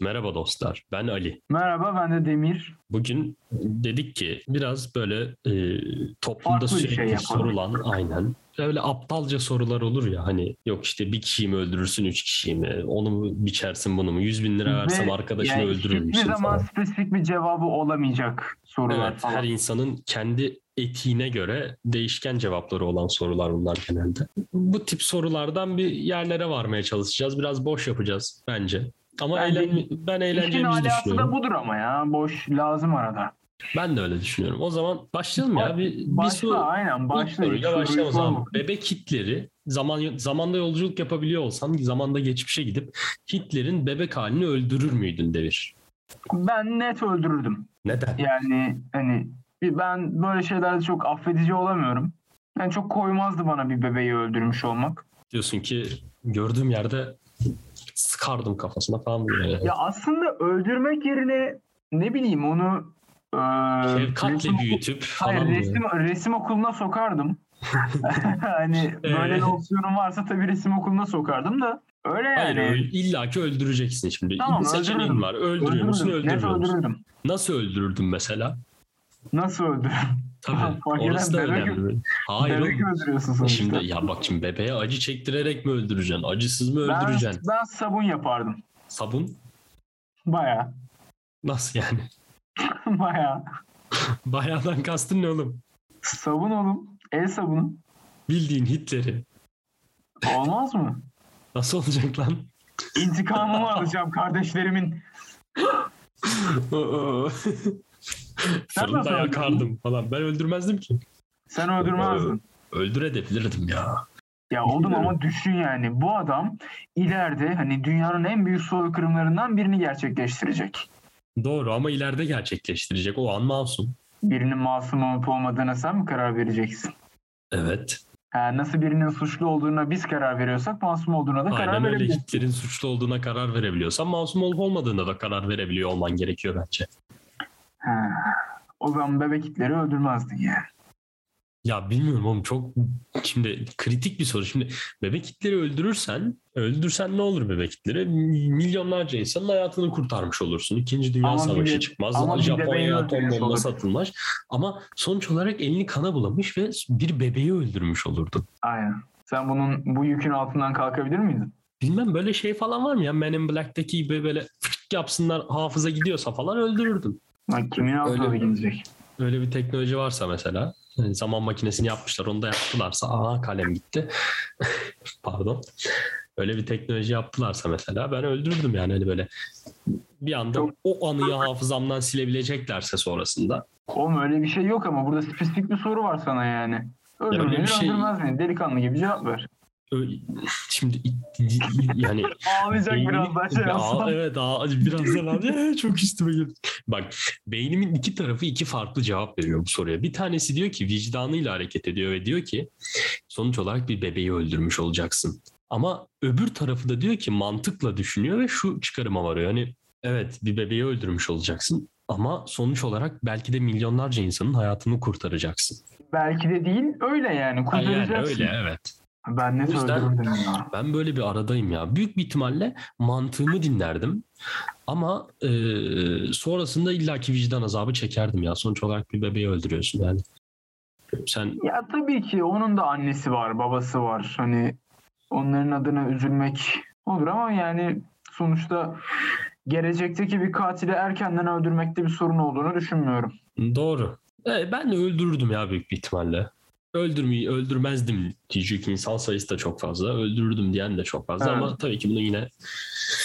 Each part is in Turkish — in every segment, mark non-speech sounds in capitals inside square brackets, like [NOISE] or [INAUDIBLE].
Merhaba dostlar, ben Ali. Merhaba ben de Demir. Bugün dedik ki biraz böyle e, toplumda Farklı sürekli şey yapalım. sorulan aynen. Öyle aptalca sorular olur ya hani yok işte bir kişiyi mi öldürürsün üç kişiyi mi onu mu biçersin bunu mu yüz bin lira versem Ve arkadaşını yani öldürür Hiçbir müsün zaman falan. spesifik bir cevabı olamayacak sorular Evet falan. her insanın kendi etiğine göre değişken cevapları olan sorular bunlar genelde. Bu tip sorulardan bir yerlere varmaya çalışacağız. Biraz boş yapacağız bence. Ama Bence eğlen, ben eğleneceğimizi alası da düşünüyorum. budur ama ya. Boş lazım arada. Ben de öyle düşünüyorum. O zaman başlayalım ya. Bir, bir Başla soru. aynen başla. soruyla başlayalım o zaman. Bebek Hitler'i zaman zamanda yolculuk yapabiliyor olsan zamanda geçmişe gidip Hitler'in bebek halini öldürür müydün Devir? Ben net öldürürdüm. Neden? Yani hani bir- ben böyle şeylerde çok affedici olamıyorum. Yani çok koymazdı bana bir bebeği öldürmüş olmak. Diyorsun ki gördüğüm yerde sıkardım kafasına falan böyle. Ya aslında öldürmek yerine ne bileyim onu e, Şefkatle resim- büyütüp Hayır falan böyle. resim, resim okuluna sokardım. [LAUGHS] hani böyle Ee? bir opsiyonum varsa tabii resim okuluna sokardım da öyle yani. Hayır illa ki öldüreceksin şimdi. Tamam, bir seçeneğin öldürürüm. var. Öldürüyor musun Öldürürdüm, Net öldürmüyor musun? öldürürdüm. Nasıl öldürürdün mesela? Nasıl öldürürüm? Tabii orası da bebek- önemli. Hayır Bebek öldürüyorsun sonuçta. Şimdi ya bak şimdi bebeğe acı çektirerek mi öldüreceksin? Acısız mı ben, öldüreceksin? ben sabun yapardım. Sabun? Baya. Nasıl yani? [LAUGHS] Baya. [LAUGHS] Bayağıdan kastın ne oğlum? Sabun oğlum. El sabunu. Bildiğin Hitler'i. Olmaz mı? [LAUGHS] Nasıl olacak lan? İntikamımı alacağım kardeşlerimin. [LAUGHS] Fırında yakardım falan. Ben öldürmezdim ki. Sen öldürmezdin. Öldürebilirdim ya. Ya oğlum ama düşün yani bu adam ileride hani dünyanın en büyük soykırımlarından birini gerçekleştirecek. Doğru ama ileride gerçekleştirecek. O an masum. Birinin masum olup olmadığına sen mi karar vereceksin? Evet. Ha, nasıl birinin suçlu olduğuna biz karar veriyorsak masum olduğuna da karar Aynen öyle. Hitler'in suçlu olduğuna karar verebiliyorsan masum olup olmadığına da karar verebiliyor olman gerekiyor bence. O zaman bebek Hitler'i öldürmezdin yani. Ya bilmiyorum oğlum çok şimdi kritik bir soru. Şimdi bebek Hitler'i öldürürsen öldürsen ne olur bebek Hitler'i? Milyonlarca insanın hayatını kurtarmış olursun. İkinci Dünya Ama bir Savaşı de- çıkmaz. ama bir Japonya'ya atom bombası olur. atılmaz. Ama sonuç olarak elini kana bulamış ve bir bebeği öldürmüş olurdun. Aynen. Sen bunun bu yükün altından kalkabilir miydin? Bilmem böyle şey falan var mı ya? Men in Black'teki gibi böyle yapsınlar hafıza gidiyorsa falan öldürürdüm. Lan kimin altına Öyle. gidecek? Öyle bir teknoloji varsa mesela yani zaman makinesini yapmışlar onu da yaptılarsa aa kalem gitti. [LAUGHS] Pardon. Öyle bir teknoloji yaptılarsa mesela ben öldürürdüm yani hani böyle bir anda o anıyı hafızamdan silebileceklerse sonrasında. Oğlum öyle bir şey yok ama burada spesifik bir soru var sana yani. öyle Öldürür bir müyüm, şey- öldürmez miyim? Delikanlı gibi cevap ver. Şimdi yani Ağlayacak birazdan şey yapsam. evet aa, birazdan Ee, [LAUGHS] çok üstüme geldi. Bak beynimin iki tarafı iki farklı cevap veriyor bu soruya. Bir tanesi diyor ki vicdanıyla hareket ediyor ve diyor ki sonuç olarak bir bebeği öldürmüş olacaksın. Ama öbür tarafı da diyor ki mantıkla düşünüyor ve şu çıkarıma varıyor. Hani evet bir bebeği öldürmüş olacaksın ama sonuç olarak belki de milyonlarca insanın hayatını kurtaracaksın. Belki de değil öyle yani. Ha, yani Kurtaracaksın. öyle evet. Ben yüzden- öldürürdüm ya. Ben böyle bir aradayım ya. Büyük bir ihtimalle mantığımı dinlerdim. Ama e, sonrasında illaki vicdan azabı çekerdim ya. Sonuç olarak bir bebeği öldürüyorsun yani. Sen Ya tabii ki onun da annesi var, babası var. Hani onların adına üzülmek olur ama yani sonuçta gelecekteki bir katili erkenden öldürmekte bir sorun olduğunu düşünmüyorum. doğru. E, ben de öldürürdüm ya büyük bir ihtimalle. Öldürmeyi öldürmezdim diyecek insan sayısı da çok fazla. Öldürürdüm diyen de çok fazla Evet. ama tabii ki bunu yine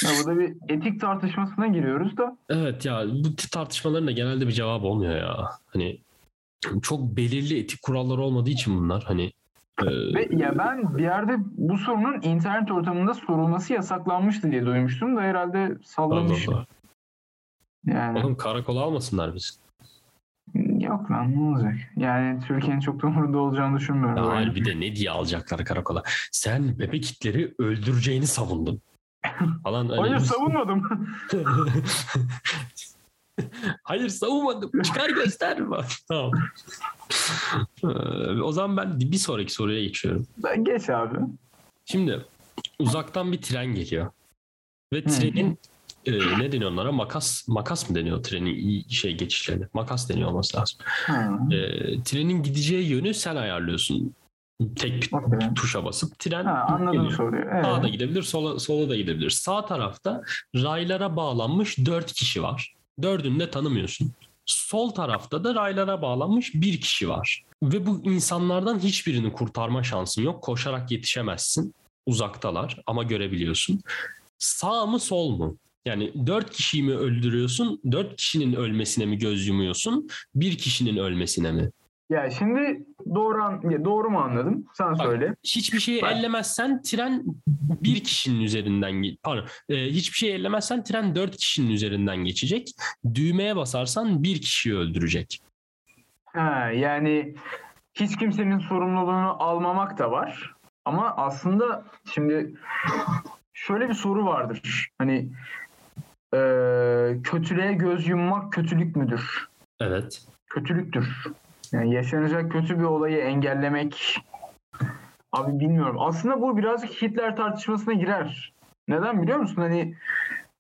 Ya burada bir etik tartışmasına giriyoruz da evet ya bu tip tartışmaların da genelde bir cevabı olmuyor ya. Hani çok belirli etik kurallar olmadığı için bunlar hani e, ve ya ben bir yerde bu sorunun internet ortamında sorulması yasaklanmıştı diye duymuştum da herhalde sallamış. Yani Oğlum karakola almasınlar bizi. Yok lan ne olacak? Yani Türkiye'nin çok da umurunda olacağını düşünmüyorum. Hayır bir de ne diye alacaklar karakola? Sen bebek Hitler'i öldüreceğini savundun. [LAUGHS] Falan hani- Hayır savunmadım. [LAUGHS] Hayır savunmadım. Çıkar göster. [LAUGHS] tamam. Ee, o zaman ben bir sonraki soruya geçiyorum. Ben geç abi. Şimdi uzaktan bir tren geliyor. Ve trenin e, ne deniyor onlara? Makas makas mı deniyor trenin şey geçişlerine? Makas deniyor olması lazım. E, trenin gideceği yönü sen ayarlıyorsun. Tek Okey. tuşa basıp tren Ha, anladım soruyu. Sağa da Evet. gidebilir, sola, sola da gidebilir. Sağ tarafta raylara bağlanmış dört kişi var. Dördünü de tanımıyorsun. Sol tarafta da raylara bağlanmış bir kişi var. Ve bu insanlardan hiçbirini kurtarma şansın yok. Koşarak yetişemezsin. Uzaktalar ama görebiliyorsun. Sağ mı sol mu? Yani dört kişiyi mi öldürüyorsun? Dört kişinin ölmesine mi göz yumuyorsun? Bir kişinin ölmesine mi? Ya şimdi doğru an- doğru mu anladım? Sen Bak, söyle. Hiçbir şeyi ellemezsen tren bir kişinin üzerinden pardon e, hiçbir şeyi ellemezsen tren dört kişinin üzerinden geçecek. Düğmeye basarsan bir kişiyi öldürecek. Ha, yani hiç kimsenin sorumluluğunu almamak da var. Ama aslında şimdi şöyle bir soru vardır. Hani eee, kötülüğe göz yummak kötülük müdür? Evet. Kötülüktür. Yani yaşanacak kötü bir olayı engellemek abi bilmiyorum. Aslında bu birazcık Hitler tartışmasına girer. Neden biliyor musun? Hani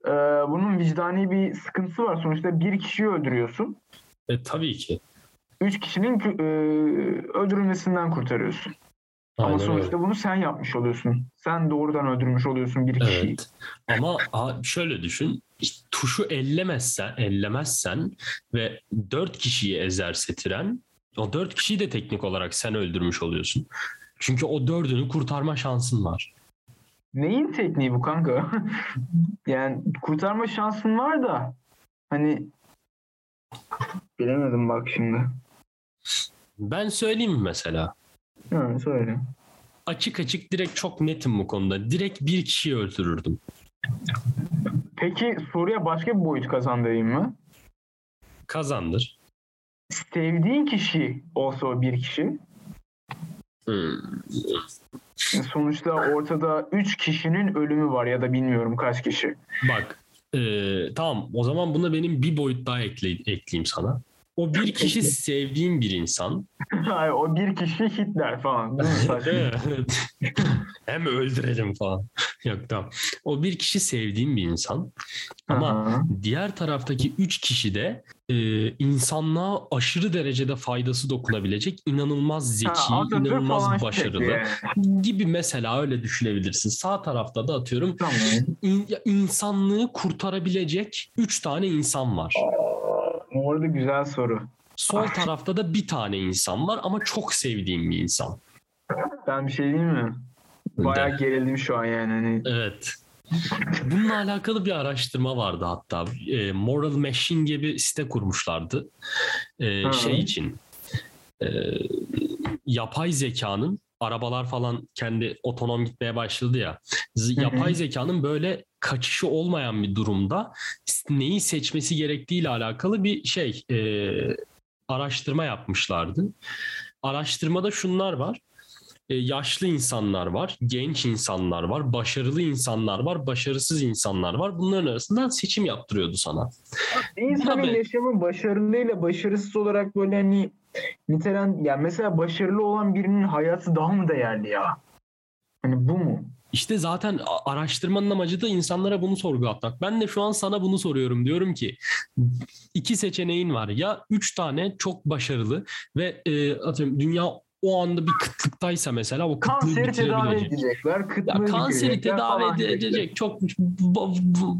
eee, bunun vicdani bir sıkıntısı var. Sonuçta bir kişiyi öldürüyorsun. E, tabii ki. üç kişinin e, öldürülmesinden kurtarıyorsun. Ama Aynen öyle. sonuçta bunu sen yapmış oluyorsun. Sen doğrudan öldürmüş oluyorsun bir kişiyi. Evet. Ama şöyle düşün. Tuşu ellemezsen, ellemezsen ve dört kişiyi ezerse tren o dört kişiyi de teknik olarak sen öldürmüş oluyorsun. Çünkü o dördünü kurtarma şansın var. Neyin tekniği bu kanka? [LAUGHS] yani kurtarma şansın var da hani bilemedim bak şimdi. Ben söyleyeyim mesela? Ha, söyle. Açık açık direkt çok netim bu konuda. Direkt bir kişiyi öldürürdüm. Peki soruya başka bir boyut kazandırayım mı? Kazandır. Sevdiğin kişi olsa o bir kişi. Hmm. Yani Sonuçta ortada üç kişinin ölümü var ya da bilmiyorum kaç kişi. Bak e, tamam o zaman buna benim bir boyut daha ekle, ekleyeyim sana. O bir [LAUGHS] kişi sevdiğin bir insan. Hayır, o bir kişi Hitler falan. [LAUGHS] Evet. Hem öldürelim falan. [LAUGHS] Yok tamam. O bir kişi sevdiğin bir insan. Ama Aha. diğer taraftaki üç kişi de e, insanlığa aşırı derecede faydası dokunabilecek inanılmaz zeki, Ha, inanılmaz başarılı yani. gibi mesela öyle düşünebilirsin. Sağ tarafta da atıyorum Tamam. in- insanlığı kurtarabilecek üç tane insan var. Orada güzel soru. Sol tarafta da bir tane insan var ama çok sevdiğim bir insan. Ben bir şey diyeyim mi? Bayağı gerildim şu an yani. Hani Evet. Bununla alakalı bir araştırma vardı hatta. E, Moral Machine gibi site kurmuşlardı. E, Hı. şey için. e, yapay zekanın arabalar falan kendi otonom gitmeye başladı ya. Yapay zekanın böyle kaçışı olmayan bir durumda neyi seçmesi gerektiğiyle alakalı bir şey e, araştırma yapmışlardı. Araştırmada şunlar var. E, yaşlı insanlar var, genç insanlar var, başarılı insanlar var, başarısız insanlar var. Bunların arasından seçim yaptırıyordu sana. bir insanın Tabii. yaşamı başarılıyla başarısız olarak böyle hani nitelen yani mesela başarılı olan birinin hayatı daha mı değerli ya? Hani bu mu? İşte zaten araştırmanın amacı da insanlara bunu sorgulatmak. Ben de şu an sana bunu soruyorum. Diyorum ki iki seçeneğin var. Ya üç tane çok başarılı ve e, atıyorum dünya o anda bir kıtlıktaysa mesela o kıtlığı Kanseri tedavi edecekler, Ya kanseri tedavi edecek çok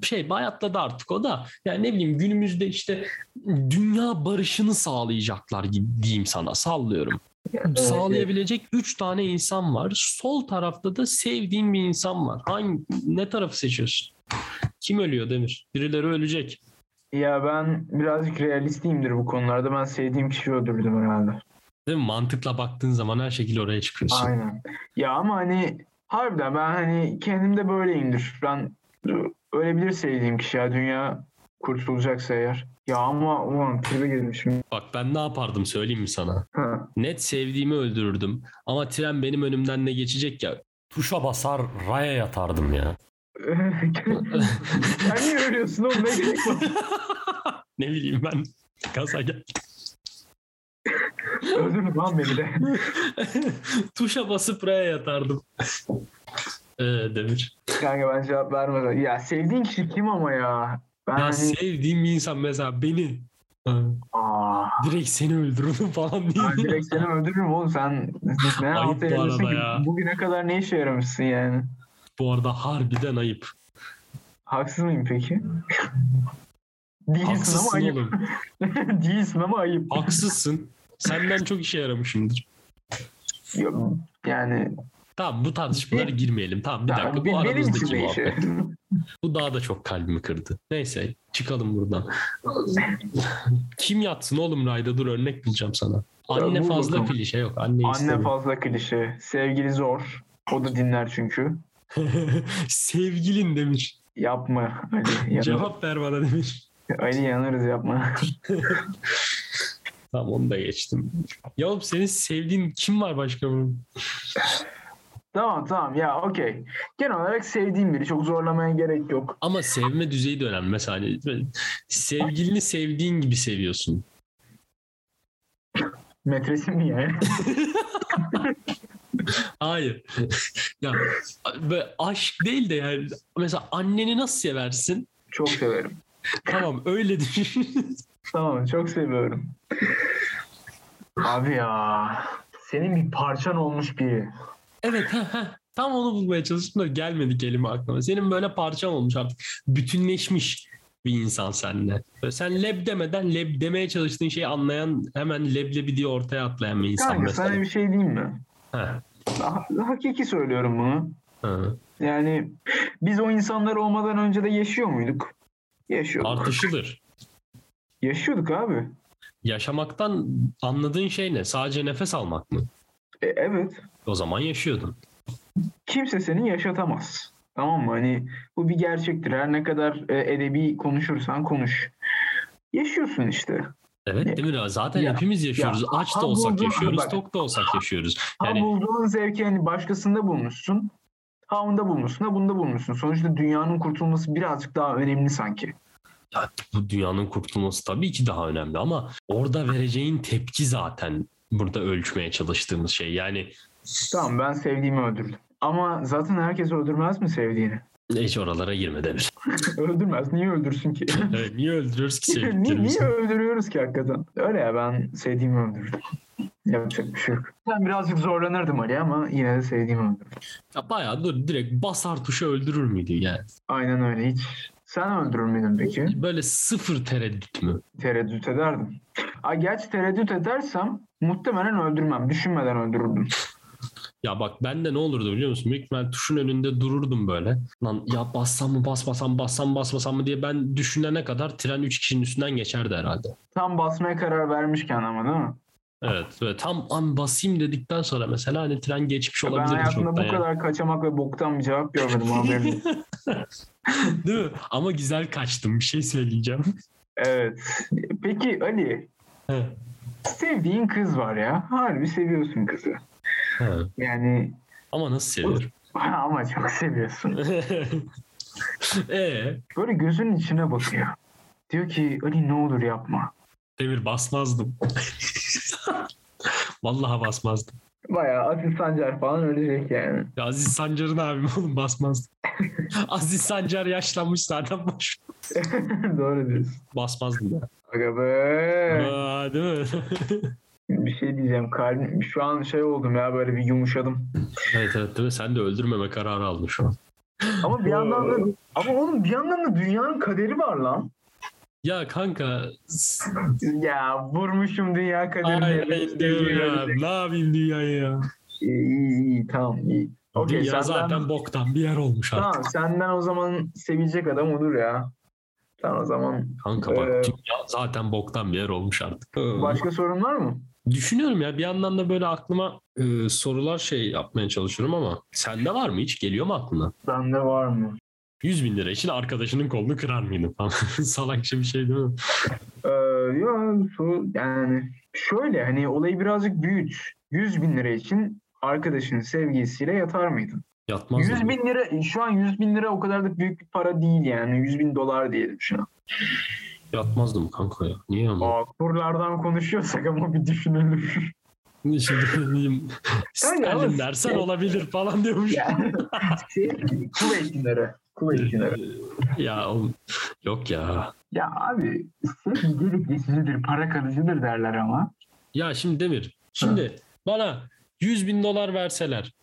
şey bayatladı artık o da. Yani ne bileyim günümüzde işte dünya barışını sağlayacaklar gibi diyeyim sana sallıyorum. Evet, Sağlayabilecek üç tane insan var. Sol tarafta da sevdiğin bir insan var. Hangi ne tarafı seçiyorsun? Kim ölüyor Demir? Birileri ölecek. Ya ben birazcık realistiyimdir bu konularda. Ben sevdiğim kişiyi öldürdüm herhalde. Değil mi? Mantıkla baktığın zaman her şekilde oraya çıkıyorsun. Aynen. Ya ama hani harbiden ben hani kendimde böyleyimdir. Ben ölebilir sevdiğim kişi ya dünya kurtulacaksa eğer. Ya ama ulan tribe girmişim. Bak ben ne yapardım söyleyeyim mi sana? Ha. Net sevdiğimi öldürürdüm. Ama tren benim önümden ne geçecek ya. Tuşa basar raya yatardım ya. [LAUGHS] Sen niye ölüyorsun oğlum ne gerek var? [LAUGHS] ne bileyim ben. Gaza gel. [LAUGHS] Öldürme lan beni de. Tuşa basıp raya yatardım. Ee, Demir. Kanka ben cevap vermeden. Ya sevdiğin kişi kim ama ya? Ben Ya hani... sevdiğim bir insan mesela beni Aa, direkt seni öldürürüm [LAUGHS] falan diye. ben direkt seni öldürürüm oğlum sen ne Ayıp bu arada ki ya. bugüne kadar ne işe yaramışsın yani? Bu arada harbiden ayıp. Haksız mıyım peki? [LAUGHS] Değilsin ama Haksızsın ayıp. oğlum. [LAUGHS] Değilsin ama ayıp. Haksızsın. Senden çok işe yaramışımdır. Yani Tamam bu tartışmalara girmeyelim. Tamam bir ya, dakika bu aramızdaki muhabbet. Bu daha da çok kalbimi kırdı. Neyse çıkalım buradan. Kim yatsın oğlum rayda dur örnek bulacağım sana. Anne bul fazla bakalım. klişe yok. Anne, Anne fazla klişe. Sevgili zor. O da dinler çünkü. [LAUGHS] Sevgilin demiş. Yapma Ali. [LAUGHS] Yanarız. Cevap ver bana demiş. Ali yanarız yapma. [LAUGHS] Tamam onu da geçtim. Ya oğlum senin sevdiğin kim var başka bunun? Tamam tamam ya okey. Genel olarak sevdiğim biri. Çok zorlamaya gerek yok. Ama sevme düzeyi de önemli. Mesela hani sevgilini sevdiğin gibi seviyorsun. Metresim mi yani? [LAUGHS] Hayır. ya böyle aşk değil de yani mesela anneni nasıl seversin? Çok severim. Tamam öyle düşün. Tamam çok seviyorum. Abi ya. Senin bir parçan olmuş biri. Evet tam onu bulmaya çalıştım da gelmedi kelime aklıma. Senin böyle parçan olmuş artık. Bütünleşmiş bir insan seninle. Böyle sen leb demeden leb demeye çalıştığın şeyi anlayan hemen leblebi diye ortaya atlayan bir insan Kanka mesela. sana bir şey diyeyim mi? Ha, Ha- Hakiki söylüyorum bunu. ha. Yani biz o insanlar olmadan önce de yaşıyor muyduk? Yaşıyorduk. Tartışılır. Yaşıyorduk abi. Yaşamaktan anladığın şey ne? Sadece nefes almak mı? E, evet. O zaman yaşıyordun. Kimse seni yaşatamaz. Tamam mı? Hani bu bir gerçektir. Her ne kadar e, edebi konuşursan konuş. Yaşıyorsun işte. Evet değil mi? Zaten Ya, hepimiz yaşıyoruz. ya, Aç da ha, olsak buldum. yaşıyoruz, Bak. tok da olsak yaşıyoruz. Ha Yani bulduğun zevki hani başkasında bulmuşsun. Ha onda bulmuşsun, ha bunda bulmuşsun. Sonuçta dünyanın kurtulması birazcık daha önemli sanki. ya, bu dünyanın kurtulması tabii ki daha önemli ama orada vereceğin tepki zaten burada ölçmeye çalıştığımız şey. Yani Tamam ben sevdiğimi öldürdüm. Ama zaten herkes öldürmez mi sevdiğini? hiç oralara girme Demir. [LAUGHS] Öldürmez. Niye öldürsün ki? [LAUGHS] Evet, niye öldürüyoruz ki [LAUGHS] niye, sevdiklerimizi? niye öldürüyoruz ki hakikaten? Öyle ya ben sevdiğimi öldürdüm. Yapacak bir şey yok. Ben birazcık zorlanırdım Ali ama yine de sevdiğimi öldürdüm. Ya bayağı dur direkt basar tuşa öldürür müydü yani? Aynen öyle hiç. Sen öldürür müydün peki? Böyle sıfır tereddüt mü? Tereddüt ederdim. Ay gerçi tereddüt edersem muhtemelen öldürmem. Düşünmeden öldürürdüm. Ya bak ben de ne olurdu biliyor musun? Büyük ihtimal tuşun önünde dururdum böyle. Lan ya bassam mı basmasam bassam basmasam mı diye ben düşünene kadar tren 3 kişinin üstünden geçerdi herhalde. Tam basmaya karar vermişken ama değil mi? Evet ve tam an basayım dedikten sonra mesela hani tren geçmiş Ben olabilir hayatımda çoktan bu yani. kadar kaçamak ve boktan bir cevap görmedim haberin. [LAUGHS] [LAUGHS] Değil mi? Ama güzel kaçtım bir şey söyleyeceğim. evet. Peki Ali He, sevdiğin kız var ya. Harbi seviyorsun kızı. he. Yani Ama nasıl seviyorum? [LAUGHS] ama çok seviyorsun. [LAUGHS] Ee, Böyle gözünün içine bakıyor. Diyor ki Ali ne olur yapma. Demir basmazdım. Vallahi basmazdım. Bayağı Aziz Sancar falan ölecek yani. Ya Aziz Sancar'ın abim oğlum basmazdım. [LAUGHS] Aziz Sancar yaşlanmış zaten boş. [LAUGHS] Doğru diyorsun. Basmazdım ya. Aga be. Aa, değil mi? [LAUGHS] Bir şey diyeceğim. Kalbim şu an şey oldum ya böyle bir yumuşadım. evet evet değil mi? Sen de öldürmeme kararı aldın şu an. Ama bir yandan da ama oğlum bir yandan da dünyanın kaderi var lan. Ya kanka Ya vurmuşum dünya kaderini. ay, Evet, ay, dünya, ne yapayım dünyayı ya? İyi, iyi, iyi, tamam iyi. Okey, Dünya senden, zaten boktan bir yer olmuş artık. Tamam senden o zaman sevilecek adam olur ya. Tamam o zaman. Kanka bak Ee, dünya zaten boktan bir yer olmuş artık. Başka sorun var mı? Düşünüyorum ya bir yandan da böyle aklıma e, sorular şey yapmaya çalışıyorum ama sende var mı hiç? Geliyor mu aklına? Bende var mı? 100 bin lira için arkadaşının kolunu kırar mıydın falan? [LAUGHS] Salakça bir şey değil mi? Ee, ya so- yani şöyle hani olayı birazcık büyüt. 100 bin lira için arkadaşının sevgilisiyle yatar mıydın? Yatmaz 100 mı? bin lira şu an 100 bin lira o kadar da büyük bir para değil yani 100 bin dolar diyelim şu an. Yatmazdım kanka ya. Niye ama? Aa, kurlardan konuşuyorsak ama bir düşünülür. Şimdi Stalin dersen olabilir falan diyormuş. Yani, şey, Kuveyt dinarı. Kuveyt dinarı. ya yok ya. Ya abi sevgilik geçicidir, para kalıcıdır derler ama. Ya şimdi Demir, şimdi bana 100 bin dolar verseler,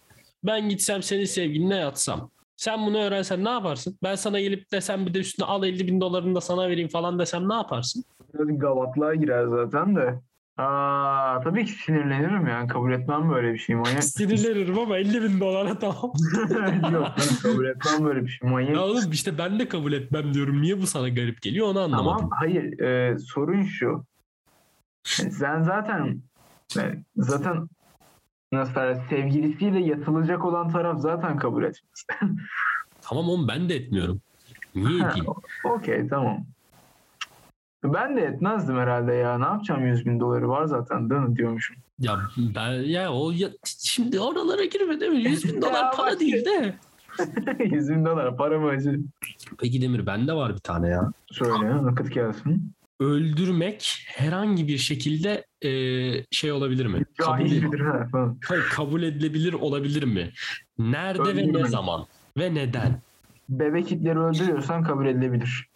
ben gitsem senin sevgiline yatsam, sen bunu öğrensen ne yaparsın? Ben sana gelip desem bir de üstüne al 50 bin dolarını da sana vereyim falan desem ne yaparsın? Biraz gavatlığa girer zaten de. Aa, tabii ki sinirlenirim yani kabul etmem böyle bir şey manyak. [LAUGHS] Sinirlenirim ama 50 bin dolara tamam. [LAUGHS] Yok ben kabul etmem böyle bir şey manyak. Ya oğlum işte ben de kabul etmem diyorum. Niye bu sana garip geliyor onu anlamadım. Tamam hayır e, sorun şu. Sen zaten yani zaten nasıl derler, sevgilisiyle yatılacak olan taraf zaten kabul etmez. [LAUGHS] Tamam oğlum ben de etmiyorum. Niye edeyim? Okey tamam. Ben de etmezdim herhalde ya. Ne yapacağım 100 bin doları var zaten değil mi diyormuşum. ya ben ya o ya, şimdi oralara girme değil mi? 100 bin [LAUGHS] dolar para bak- değil de. [LAUGHS] 100 bin dolar para mı acı? Peki Demir bende var bir tane ya. Söyle nakit gelsin. Öldürmek herhangi bir şekilde e, şey olabilir mi? Kabul, Cahil midir ha falan. kabul edilebilir olabilir mi? Nerede ve ne Öldürmek. zaman? Ve neden? Bebek Hitler'i öldürüyorsan kabul edilebilir.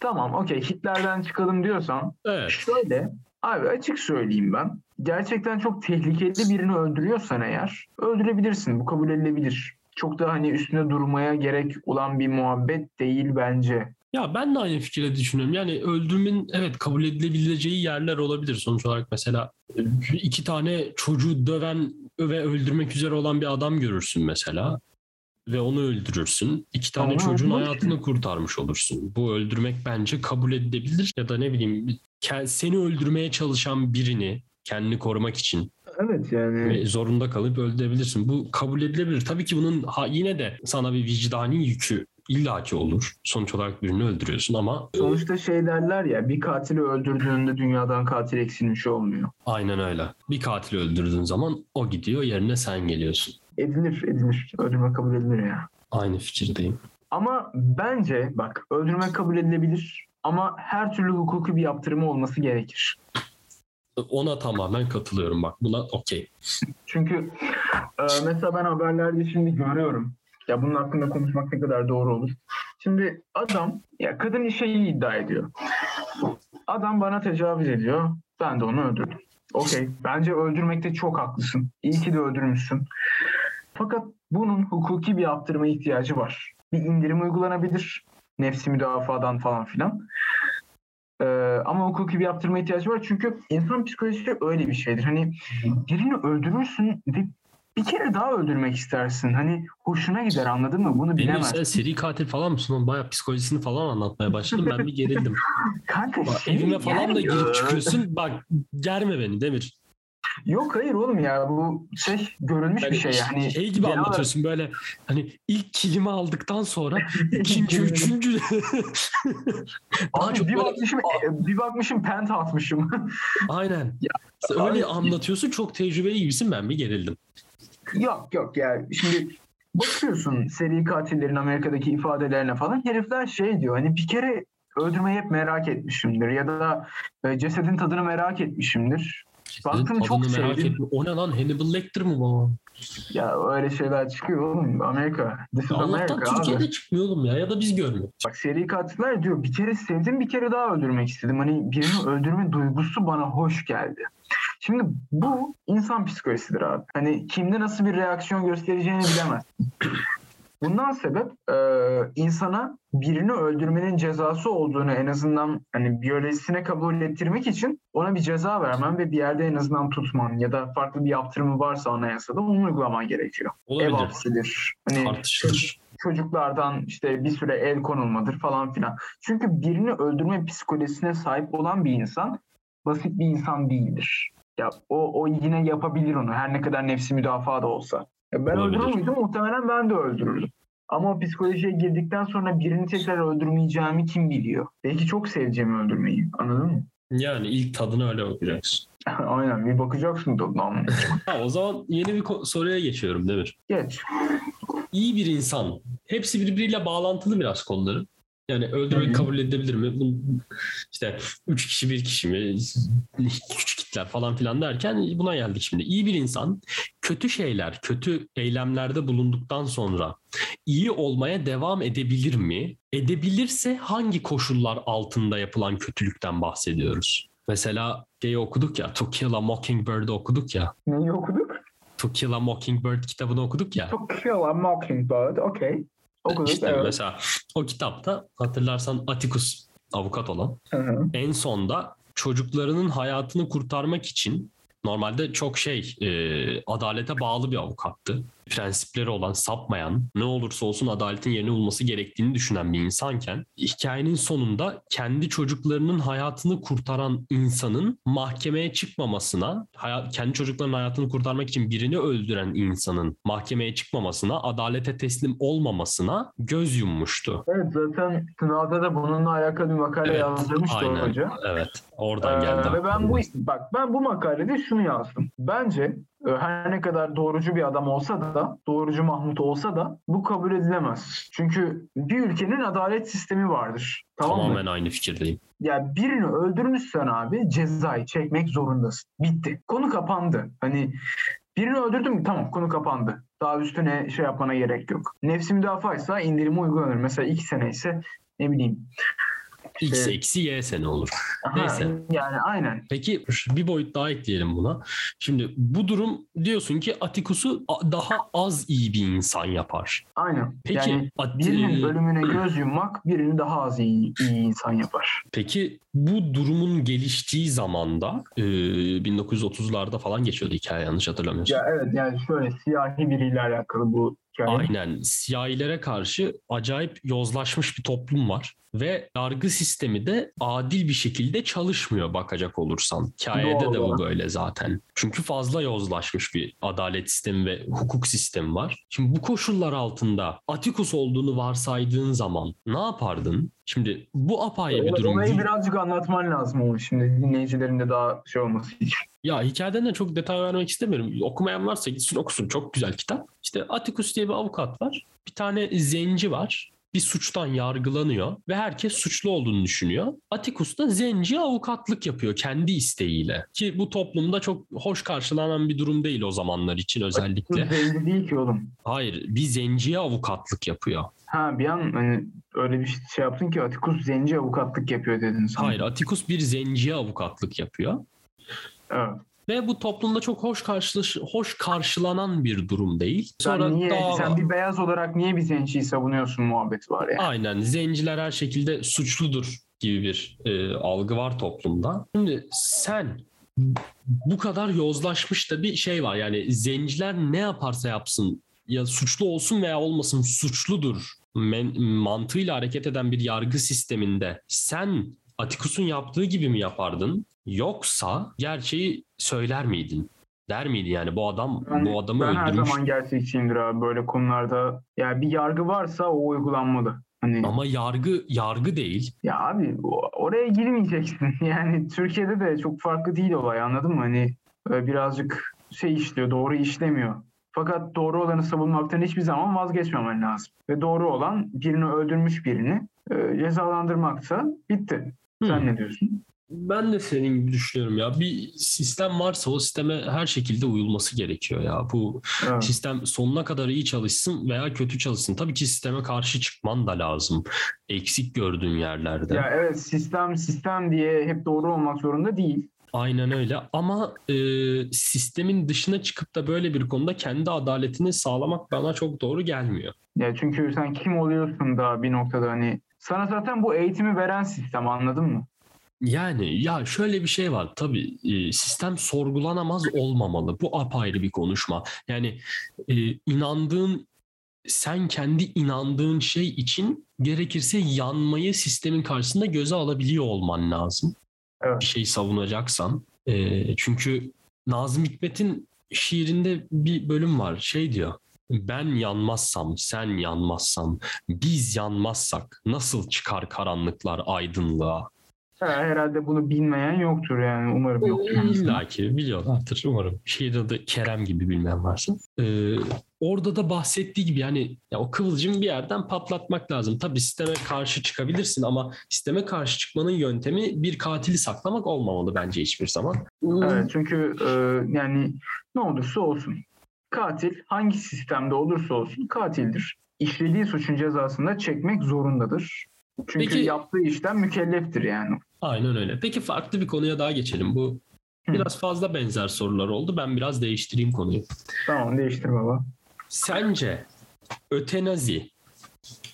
Tamam okey Hitler'den çıkalım diyorsan Evet. şöyle abi açık söyleyeyim ben. Gerçekten çok tehlikeli birini öldürüyorsan eğer öldürebilirsin. Bu kabul edilebilir. Çok da hani üstüne durmaya gerek olan bir muhabbet değil bence. Ya ben de aynı fikirde düşünüyorum. Yani öldürmenin evet kabul edilebileceği yerler olabilir. Sonuç olarak mesela e, iki tane çocuğu döven ve öldürmek üzere olan bir adam görürsün mesela. Ve onu öldürürsün. İki tane Ama çocuğun öldürmek- hayatını kurtarmış olursun. Bu öldürmek bence kabul edilebilir. Ya da ne bileyim seni öldürmeye çalışan birini kendini korumak için Evet yani. ve zorunda kalıp öldürebilirsin. Bu kabul edilebilir. Tabii ki bunun ha, yine de sana bir vicdani yükü illaki olur. Sonuç olarak birini öldürüyorsun ama Sonuçta şey derler ya bir katili öldürdüğünde dünyadan katil eksilmiş olmuyor. aynen öyle. Bir katili öldürdüğün zaman o gidiyor yerine sen geliyorsun. Edilir edilir. Öldürme kabul edilir ya. Aynı fikirdeyim. Ama bence bak öldürme kabul edilebilir ama her türlü hukuki bir yaptırımı olması gerekir. Ona tamamen katılıyorum bak. Buna okey. Çünkü e, mesela ben haberlerde şimdi görüyorum. Ya bunun hakkında konuşmak ne kadar doğru olur. Şimdi adam ya kadın şeyi iddia ediyor. Adam bana tecavüz ediyor. Ben de onu öldürdüm. Okey. Bence öldürmekte çok haklısın. İyi ki de öldürmüşsün. Fakat bunun hukuki bir yaptırıma ihtiyacı var. Bir indirim uygulanabilir. Nefsi müdafadan falan filan. Ee, ama hukuki bir yaptırma ihtiyacı var. Çünkü insan psikolojisi öyle bir şeydir. Hani birini öldürürsün ve bir kere daha öldürmek istersin. Hani hoşuna gider anladın mı? Bunu bilemezsin. sen seri katil falan mısın? Oğlum Bayağı psikolojisini falan anlatmaya başladım. Ben bir gerildim. [LAUGHS] Kanka Bak, şey evime falan da girip çıkıyorsun. Bak germe beni Demir. Yok hayır oğlum ya bu şey görülmüş Yani bir şey yani. şey gibi genel olarak- anlatıyorsun böyle hani ilk kilimi aldıktan sonra [LAUGHS] ikinci, üçüncü Abi çok bir böyle bakmışım e, bir bakmışım pent atmışım. [LAUGHS] aynen. Abi- öyle anlatıyorsun çok tecrübeli gibisin ben bir gerildim. yok yok ya şimdi bakıyorsun seri katillerin Amerika'daki ifadelerine falan herifler şey diyor hani bir kere öldürmeyi hep merak etmişimdir ya da e, cesedin tadını merak etmişimdir. Baktım çok merak sevdim. etme. O ne lan Hannibal Lecter mı baba? Ya öyle şeyler çıkıyor oğlum Amerika. This is Allah'tan America abi. Türkiye'de çıkmıyor oğlum ya ya da biz görmüyoruz. Bak seri katiller diyor bir kere sevdim bir kere daha öldürmek istedim. Hani birini [LAUGHS] öldürme duygusu bana hoş geldi. Şimdi bu insan psikolojisidir abi. Hani kimde nasıl bir reaksiyon göstereceğini bilemez. Bundan sebep e, insana birini öldürmenin cezası olduğunu en azından hani biyolojisine kabul ettirmek için ona bir ceza vermen ve bir yerde en azından tutman ya da farklı bir yaptırımı varsa anayasada onu uygulaman gerekiyor. Ev Olabilir. hapsidir. Hani Tartışılır. çocuklardan işte bir süre el konulmadır falan filan. Çünkü birini öldürme psikolojisine sahip olan bir insan basit bir insan değildir. Ya o, o yine yapabilir onu her ne kadar nefsi müdafaa da olsa. Ya ben Olabilir. öldürür müydüm? Muhtemelen ben de öldürürdüm. Ama psikolojiye girdikten sonra birini tekrar öldürmeyeceğimi kim biliyor? Belki çok seveceğimi öldürmeyi. Anladın mı? Yani ilk tadına öyle bakacaksın. [LAUGHS] Aynen bir bakacaksın tadına. [LAUGHS] Ha, o zaman yeni bir soruya geçiyorum Demir. Geç. İyi bir insan. Hepsi birbiriyle bağlantılı biraz konuları. Yani öldürmek kabul edilebilir mi? Bu, işte üç kişi bir kişi mi? Küçük etikler falan filan derken buna geldik şimdi. İyi bir insan kötü şeyler, kötü eylemlerde bulunduktan sonra iyi olmaya devam edebilir mi? Edebilirse hangi koşullar altında yapılan kötülükten bahsediyoruz? Mesela şeyi okuduk ya, To Kill a Mockingbird'ı okuduk ya. Neyi okuduk? To Kill a Mockingbird kitabını okuduk ya. To Kill a Mockingbird. Okey. Okuduk. İşte evet. mesela o kitapta hatırlarsan Atticus avukat olan Hı hı. en sonda çocuklarının hayatını kurtarmak için normalde çok şey e, adalete bağlı bir avukattı. Prensipleri olan, sapmayan, ne olursa olsun adaletin yerini bulması gerektiğini düşünen bir insanken hikayenin sonunda kendi çocuklarının hayatını kurtaran insanın mahkemeye çıkmamasına, hayat, kendi çocuklarının hayatını kurtarmak için birini öldüren insanın mahkemeye çıkmamasına, adalete teslim olmamasına göz yummuştu. Evet zaten sınavda da bununla alakalı bir makale Evet, yazdırmıştı aynen. hoca. Evet, oradan Ee, geldi. ve ben bu bak ben bu makalede şunu yazdım. Bence her ne kadar doğrucu bir adam olsa da, doğrucu Mahmut olsa da bu kabul edilemez. Çünkü bir ülkenin adalet sistemi vardır. Tamam mı? Tamamen aynı fikirdeyim. Ya birini öldürmüşsen abi cezayı çekmek zorundasın. Bitti. Konu kapandı. Hani birini öldürdün mü tamam konu kapandı. Daha üstüne şey yapmana gerek yok. Nefsi müdafaa ise indirimi uygulanır. Mesela iki sene ise ne bileyim. X eksi Y sene olur. Aha, Neyse. Yani aynen. Peki bir boyut daha ekleyelim buna. Şimdi bu durum diyorsun ki Atikus'u daha az iyi bir insan yapar. Aynen. Peki yani At- birinin ölümüne göz yummak birini daha az iyi, iyi insan yapar. Peki bu durumun geliştiği zamanda e, 1930'larda falan geçiyordu hikaye yanlış hatırlamıyorsam. Ya evet yani şöyle siyahi biriyle alakalı bu hikaye. Aynen. Siyahilere karşı acayip yozlaşmış bir toplum var. Ve yargı sistemi de adil bir şekilde çalışmıyor bakacak olursan. Hikayede Doğru. de bu böyle zaten. Çünkü fazla yozlaşmış bir adalet sistemi ve hukuk sistemi var. Şimdi bu koşullar altında Atikus olduğunu varsaydığın zaman ne yapardın? Şimdi bu apayrı bir durum. Olayı birazcık anlatman lazım onu şimdi dinleyicilerin de daha şey olması için. Ya hikayeden de çok detay vermek istemiyorum. Okumayan varsa gitsin okusun. Çok güzel kitap. İşte Atticus diye bir avukat var. Bir tane zenci var. Bir suçtan yargılanıyor ve herkes suçlu olduğunu düşünüyor. Atticus da zenci avukatlık yapıyor kendi isteğiyle. Ki bu toplumda çok hoş karşılanan bir durum değil o zamanlar için özellikle. belli değil ki oğlum. Hayır, bir zenciye avukatlık yapıyor. Ha bir an hani öyle bir şey yaptın ki Atikus zenci avukatlık yapıyor dedin sen. Hayır, Atticus bir zenciye avukatlık yapıyor. Evet. Ve bu toplumda çok hoş karşılaş hoş karşılanan bir durum değil. Sonra sen, niye, dava- sen bir beyaz olarak niye bir zenciyi savunuyorsun muhabbeti var yani. Aynen zenciler her şekilde suçludur gibi bir e, algı var toplumda. Şimdi sen bu kadar yozlaşmış da bir şey var. Yani zenciler ne yaparsa yapsın ya suçlu olsun veya olmasın suçludur men- mantığıyla hareket eden bir yargı sisteminde sen Atikus'un yaptığı gibi mi yapardın? Yoksa gerçeği söyler miydin? Der miydi yani bu adam Ben, bu adamı ben her öldürmüş zaman gerçekçiyimdir abi böyle konularda. Ya bir yargı varsa o uygulanmalı. Hani ama yargı yargı değil. ya abi oraya girmeyeceksin. [LAUGHS] Yani Türkiye'de de çok farklı değil olay anladın mı? Hani e, birazcık şey işliyor, doğru işlemiyor. Fakat doğru olanı savunmaktan hiçbir zaman vazgeçmemen lazım. Ve doğru olan birini öldürmüş birini e, cezalandırmaksa bitti. Sen Hmm. ne diyorsun? Ben de senin gibi düşünüyorum ya. Bir sistem varsa o sisteme her şekilde uyulması gerekiyor ya. Bu Evet. sistem sonuna kadar iyi çalışsın veya kötü çalışsın. Tabii ki sisteme karşı çıkman da lazım. Eksik gördüğün yerlerde. Ya evet sistem sistem diye hep doğru olmak zorunda değil. Aynen öyle ama e, sistemin dışına çıkıp da böyle bir konuda kendi adaletini sağlamak bana çok doğru gelmiyor. Ya çünkü sen kim oluyorsun da bir noktada hani sana zaten bu eğitimi veren sistem anladın mı? Yani ya şöyle bir şey var tabii e, sistem sorgulanamaz olmamalı. Bu apayrı bir konuşma. Yani e, inandığın sen kendi inandığın şey için gerekirse yanmayı sistemin karşısında göze alabiliyor olman lazım. Evet. Bir şey savunacaksan. E, çünkü Nazım Hikmet'in şiirinde bir bölüm var. Şey diyor. Ben yanmazsam, sen yanmazsan, biz yanmazsak nasıl çıkar karanlıklar aydınlığa? Ha, herhalde bunu bilmeyen yoktur yani umarım yoktur. İlla ki biliyorlardır umarım. Şiirin adı Kerem gibi bilmeyen varsa. Ee, orada da bahsettiği gibi yani ya o kıvılcım bir yerden patlatmak lazım. Tabii sisteme karşı çıkabilirsin ama sisteme karşı çıkmanın yöntemi bir katili saklamak olmamalı bence hiçbir zaman. Evet çünkü e, yani ne olursa olsun katil hangi sistemde olursa olsun katildir. İşlediği suçun cezasını çekmek zorundadır. Çünkü Peki- yaptığı işten mükelleftir yani. Aynen öyle. Peki farklı bir konuya daha geçelim. Bu biraz fazla benzer sorular oldu. Ben biraz değiştireyim konuyu. Tamam değiştir baba. Sence ötenazi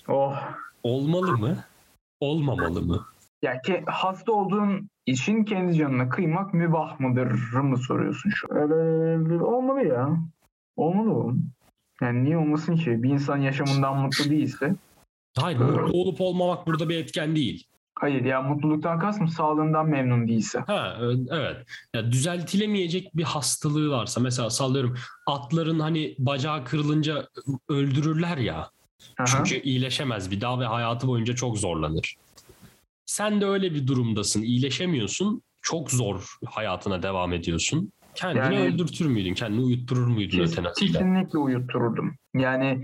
Oh. olmalı mı? Olmamalı mı? Ya ke, hasta olduğun için kendi canına kıymak mübah mıdır mı soruyorsun şu? an? Öyle olmalı ya. Olmalı oğlum. Yani niye olmasın ki? Bir insan yaşamından mutlu değilse. Hayır, mutlu olup olmamak burada bir etken değil. Hayır ya mutluluktan kastım sağlığından memnun değilse. Ha e, evet. Ya düzeltilemeyecek bir hastalığı varsa mesela sallıyorum atların hani bacağı kırılınca öldürürler ya. Aha. Çünkü iyileşemez bir daha ve hayatı boyunca çok zorlanır. Sen de öyle bir durumdasın. iyileşemiyorsun. Çok zor hayatına devam ediyorsun. Kendini Yani- öldürtür müydün? Kendini uyutturur muydun ötenaziyle? Kesinlikle uyuttururdum. Yani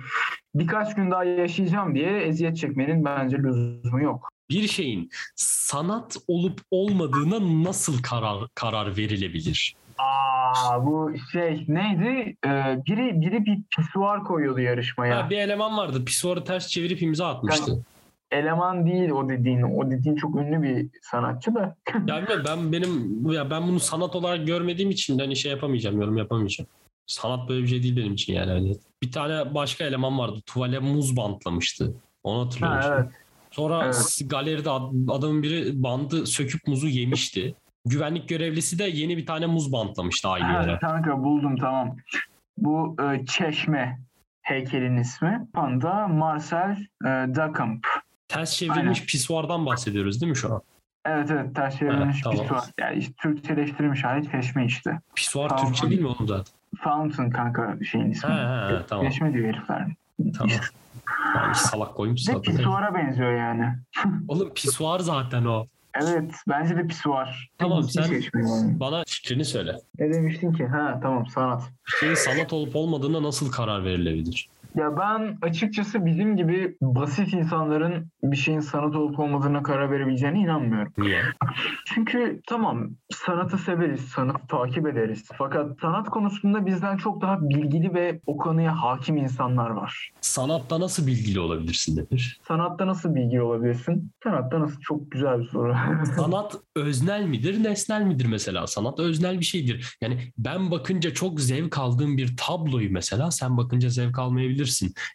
birkaç gün daha yaşayacağım diye eziyet çekmenin bence lüzumu yok. Bir şeyin sanat olup olmadığına nasıl karar karar verilebilir? Aa bu şey neydi? Ee, biri biri bir pisuar koyuyordu yarışmaya. Ha, bir eleman vardı. Pisuarı ters çevirip imza atmıştı. Eleman değil o dediğin. O dediğin çok ünlü bir sanatçı da. [LAUGHS] Ya bilmiyorum, ben benim ya ben bunu sanat olarak görmediğim için hani şey yapamayacağım, yorum yapamayacağım. Sanat böyle bir şey değil benim için yani. Hani bir tane başka eleman vardı. Tuvale muz bantlamıştı. Onu hatırlıyorum. Ha, evet. Sonra Evet. galeride ad- adamın biri bandı söküp muzu yemişti. Güvenlik görevlisi de yeni bir tane muz bantlamıştı aynı yere. kanka buldum tamam. Bu e, Çeşme heykelin ismi. Panda Marcel e, Duchamp. Ters çevrilmiş Aynen. pisuardan bahsediyoruz değil mi şu an? Evet evet ters çevrilmiş Evet, tamam. pisuar. Yani işte Türkçeleştirilmiş hali Çeşme işte. Pisuar Tamam. Türkçe değil mi oğlum zaten? Fountain kanka şeyin ismi. Ha, ha, tamam. Çeşme diyor herifler. Tamam. Yani salak koymuş zaten. pisuara benziyor yani. [LAUGHS] Oğlum pisuar zaten o. Evet bence de pisuar. Tamam, sen- yani. Bana fikrini söyle. Ne demiştin ki? Ha tamam sanat. Şeyin sanat olup olmadığına nasıl karar verilebilir? Ya ben açıkçası bizim gibi basit insanların bir şeyin sanat olup olmadığına karar verebileceğine inanmıyorum. Niye? [LAUGHS] Çünkü tamam sanatı severiz, sanatı takip ederiz. Fakat sanat konusunda bizden çok daha bilgili ve o konuya hakim insanlar var. Sanatta nasıl bilgili olabilirsin denir. Sanatta nasıl bilgili olabilirsin? Sanatta nasıl? Çok güzel bir soru. [LAUGHS] Sanat öznel midir, nesnel midir mesela? Sanat öznel bir şeydir. Yani ben bakınca çok zevk aldığım bir tabloyu mesela sen bakınca zevk almayabilirsin.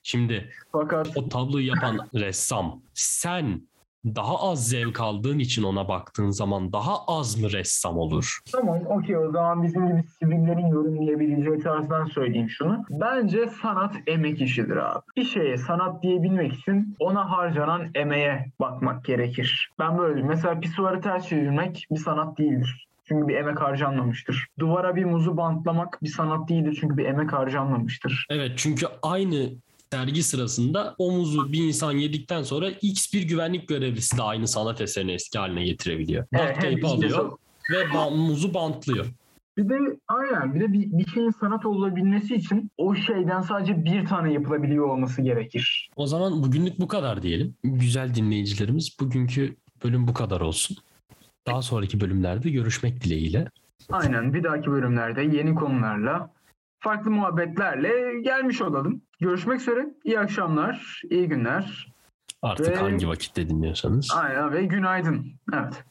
Şimdi Fakat o tabloyu yapan [LAUGHS] ressam sen daha az zevk aldığın için ona baktığın zaman daha az mı ressam olur? Tamam okey o zaman bizim gibi sivillerin yorumlayabileceği tarzdan söyleyeyim şunu. Bence sanat emek işidir abi. Bir şeye sanat diyebilmek için ona harcanan emeğe bakmak gerekir. Ben böyle. Mesela pisuarı ters çevirmek bir sanat değildir. Çünkü bir emek harcanmamıştır. Duvara bir muzu bantlamak bir sanat değildir çünkü bir emek harcanmamıştır. Evet çünkü aynı sergi sırasında o muzu bir insan yedikten sonra X bir güvenlik görevlisi de aynı sanat eserini eski haline getirebiliyor. Duct Evet, tape işte alıyor ve ba- muzu bantlıyor. Bir de aynen bir de bir, bir şeyin sanat olabilmesi için o şeyden sadece bir tane yapılabiliyor olması gerekir. O zaman bugünlük bu kadar diyelim. Güzel dinleyicilerimiz bugünkü bölüm bu kadar olsun. Daha sonraki bölümlerde görüşmek dileğiyle. Aynen bir dahaki bölümlerde yeni konularla farklı muhabbetlerle gelmiş olalım. Görüşmek üzere. İyi akşamlar, iyi günler. Artık Ve- hangi vakitte dinliyorsanız. Aynen ve günaydın. Evet.